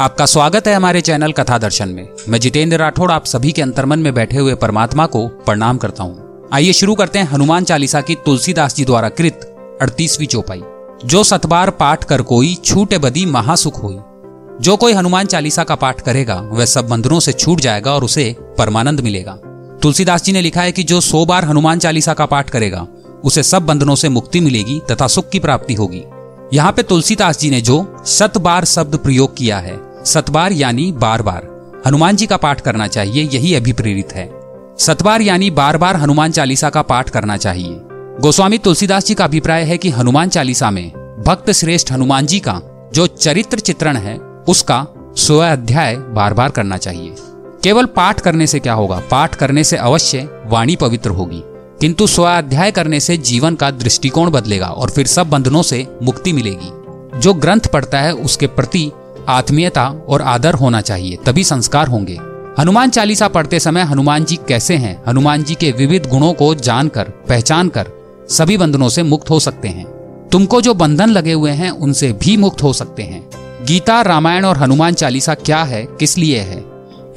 आपका स्वागत है हमारे चैनल कथा दर्शन में। मैं जितेंद्र राठौड़ आप सभी के अंतर्मन में बैठे हुए परमात्मा को प्रणाम करता हूँ। आइए शुरू करते हैं हनुमान चालीसा की तुलसीदास जी द्वारा कृत अड़तीसवीं चौपाई। जो सतबार पाठ कर कोई छूटे बदी महासुख हुई। जो कोई हनुमान चालीसा का पाठ करेगा, वह सब बंधनों से छूट जाएगा और उसे परमानंद मिलेगा। तुलसीदास जी ने लिखा है कि जो सौ बार हनुमान चालीसा का पाठ करेगा, उसे सब बंधनों से मुक्ति मिलेगी तथा सुख की प्राप्ति होगी। यहाँ पे तुलसीदास जी ने जो सत बार शब्द प्रयोग किया है सतबार यानी बार बार हनुमान जी का पाठ करना चाहिए, यही अभिप्रेरित है। सतबार यानी बार बार हनुमान चालीसा का पाठ करना चाहिए। गोस्वामी तुलसीदास जी का अभिप्राय है कि हनुमान चालीसा में भक्त श्रेष्ठ हनुमान जी का जो चरित्र चित्रण है, उसका स्व अध्याय बार बार करना चाहिए। केवल पाठ करने से क्या होगा? पाठ करने से अवश्य वाणी पवित्र होगी। किंतु स्वाध्याय करने से जीवन का दृष्टिकोण बदलेगा और फिर सब बंधनों से मुक्ति मिलेगी। जो ग्रंथ पढ़ता है, उसके प्रति आत्मीयता और आदर होना चाहिए, तभी संस्कार होंगे। हनुमान चालीसा पढ़ते समय हनुमान जी कैसे हैं? हनुमान जी के विविध गुणों को जानकर पहचान कर सभी बंधनों से मुक्त हो सकते हैं। तुमको जो बंधन लगे हुए हैं, उनसे भी मुक्त हो सकते हैं। गीता, रामायण और हनुमान चालीसा क्या है, किस लिए है?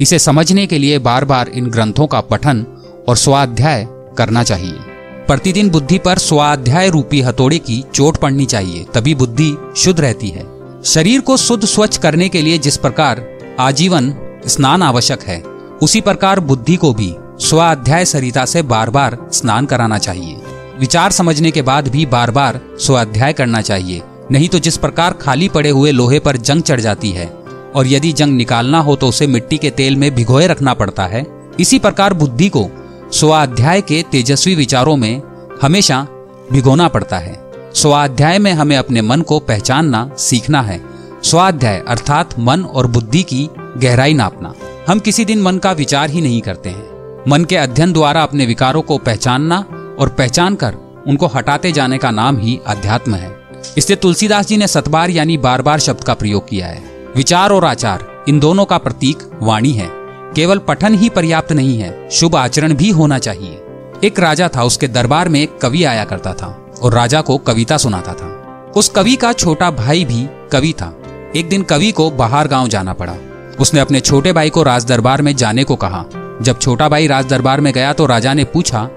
इसे समझने के लिए बार बार इन ग्रंथों का पठन और स्वाध्याय करना चाहिए। प्रतिदिन बुद्धि पर स्वाध्याय रूपी हथौड़े की चोट पड़नी चाहिए, तभी बुद्धि शुद्ध रहती है। शरीर को शुद्ध स्वच्छ करने के लिए जिस प्रकार आजीवन स्नान आवश्यक है, उसी प्रकार बुद्धि को भी स्वाध्याय सरिता से बार बार स्नान कराना चाहिए। विचार समझने के बाद भी बार बार स्वाध्याय करना चाहिए। नहीं तो जिस प्रकार खाली पड़े हुए लोहे पर जंग चढ़ जाती है और यदि जंग निकालना हो तो उसे मिट्टी के तेल में भिगोए रखना पड़ता है, इसी प्रकार बुद्धि को स्वाध्याय के तेजस्वी विचारों में हमेशा भिगोना पड़ता है। स्वाध्याय में हमें अपने मन को पहचानना, सीखना है। स्वाध्याय अर्थात मन और बुद्धि की गहराई नापना। हम किसी दिन मन का विचार ही नहीं करते हैं। मन के अध्ययन द्वारा अपने विकारों को पहचानना और पहचान कर उनको हटाते जाने का नाम ही अध्यात्म है। इसलिए तुलसीदास जी ने सतबार यानी बार बार शब्द का प्रयोग किया है। विचार और आचार, इन दोनों का प्रतीक वाणी है। केवल पठन ही पर्याप्त नहीं है, शुभ आचरण भी होना चाहिए। एक राजा था, उसके दरबार में एक कवि आया करता था। और राजा को कविता सुनाता था। उस कवि का छोटा भाई भी कवि था। एक दिन कवि को बाहर गाँव जाना पड़ा। उसने अपने छोटे भाई को राज दरबार में जाने को कहा। जब छोटा भाई राज दरबार में गया तो राजा ने पूछा,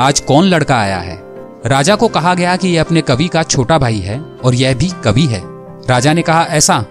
आज कौन लड़का आया है? राजा को कहा गया कि यह अपने कवि का छोटा भाई है और यह भी कवि है। राजा ने कहा, ऐसा?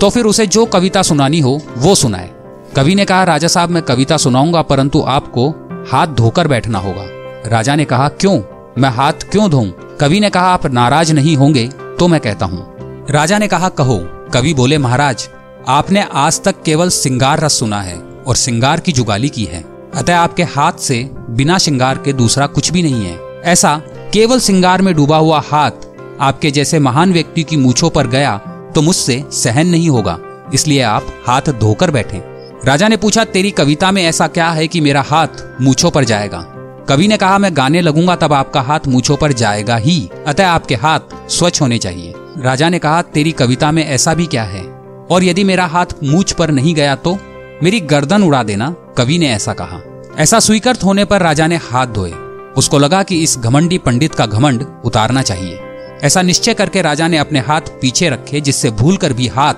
तो फिर उसे जो कविता सुनानी हो, वो सुनाए। कवि ने कहा, राजा साहब, मैं कविता सुनाऊँगा, परंतु आपको हाथ धोकर बैठना होगा। राजा ने कहा, क्यों? मैं हाथ क्यों धोऊं? कवि ने कहा, आप नाराज़ नहीं होंगे तो मैं कहता हूँ। राजा ने कहा, कहो। कवि बोले, महाराज, आपने आज तक केवल सिंगार रस सुना है और सिंगार की जुगाली की है। अतः आपके हाथ से बिना श्रृंगार के दूसरा कुछ भी नहीं है। ऐसा केवल सिंगार में डूबा हुआ हाथ आपके जैसे महान व्यक्ति की मूछों पर गया तो मुझसे सहन नहीं होगा। इसलिए आप हाथ धोकर बैठे। राजा ने पूछा, तेरी कविता में ऐसा क्या है कि मेरा हाथ मूछों पर जाएगा? कवि ने कहा, मैं गाने लगूँगा तब आपका हाथ मूछों पर जाएगा ही। अतः आपके हाथ स्वच्छ होने चाहिए। राजा ने कहा, तेरी कविता में ऐसा भी क्या है? और यदि मेरा हाथ मूछ पर नहीं गया तो? मेरी गर्दन उड़ा देना। कवि ने ऐसा कहा। ऐसा स्वीकृत होने पर राजा ने हाथ धोए। उसको लगा कि इस घमंडी पंडित का घमंड उतारना चाहिए। ऐसा निश्चय करके राजा ने अपने हाथ पीछे रखे, जिससे भूल कर भी हाथ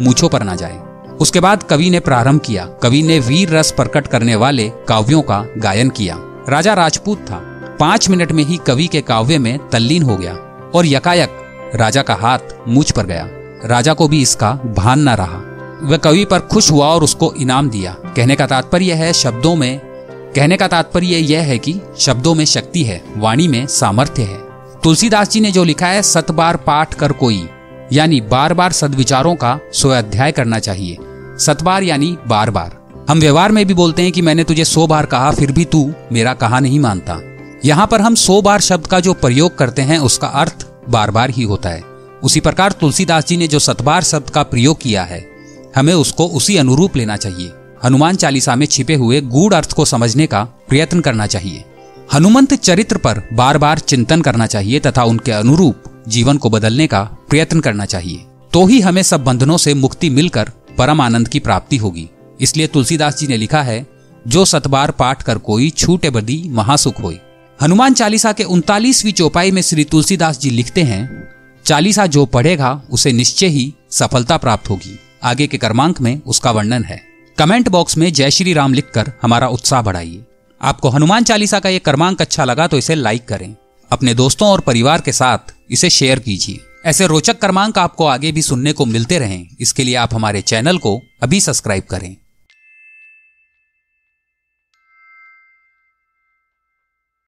मूछों पर न जाए। उसके बाद कवि ने प्रारंभ किया। कवि ने वीर रस प्रकट करने वाले काव्यों का गायन किया। राजा राजपूत था। पाँच मिनट में ही कवि के काव्य में तल्लीन हो गया और यकायक राजा का हाथ मूछ पर गया। राजा को भी इसका भान न रहा। वह कवि पर खुश हुआ और उसको इनाम दिया। कहने का तात्पर्य है, शब्दों में कहने का तात्पर्य यह है कि शब्दों में शक्ति है, वाणी में सामर्थ्य है। तुलसीदास जी ने जो लिखा है, सत बार पाठ कर कोई, यानी बार बार सदविचारों का स्वाध्याय करना चाहिए। सतबार यानी बार बार। हम व्यवहार में भी बोलते हैं कि मैंने तुझे सौ बार कहा, फिर भी तू मेरा कहा नहीं मानता। यहाँ पर हम सौ बार शब्द का जो प्रयोग करते हैं, उसका अर्थ बार बार ही होता है। उसी प्रकार तुलसीदास जी ने जो सतबार शब्द का प्रयोग किया है, हमें उसको उसी अनुरूप लेना चाहिए। हनुमान चालीसा में छिपे हुए गूढ़ अर्थ को समझने का प्रयत्न करना चाहिए। हनुमंत चरित्र पर बार बार चिंतन करना चाहिए तथा उनके अनुरूप जीवन को बदलने का प्रयत्न करना चाहिए। तो ही हमें सब बंधनों से मुक्ति मिलकर परम आनंद की प्राप्ति होगी। इसलिए तुलसीदास जी ने लिखा है, जो सतबार पाठ कर कोई छूटे बदी महासुख होई. हनुमान चालीसा के उनतालीसवीं चौपाई में श्री तुलसीदास जी लिखते हैं, चालीसा जो पढ़ेगा, उसे निश्चय ही सफलता प्राप्त होगी। आगे के क्रमांक में उसका वर्णन है। कमेंट बॉक्स में जय श्री राम लिखकर हमारा उत्साह बढ़ाइए। आपको हनुमान चालीसा का ये क्रमांक अच्छा लगा तो इसे लाइक करें। अपने दोस्तों और परिवार के साथ इसे शेयर कीजिए। ऐसे रोचक क्रमांक आपको आगे भी सुनने को मिलते रहें। इसके लिए आप हमारे चैनल को अभी सब्सक्राइब करें।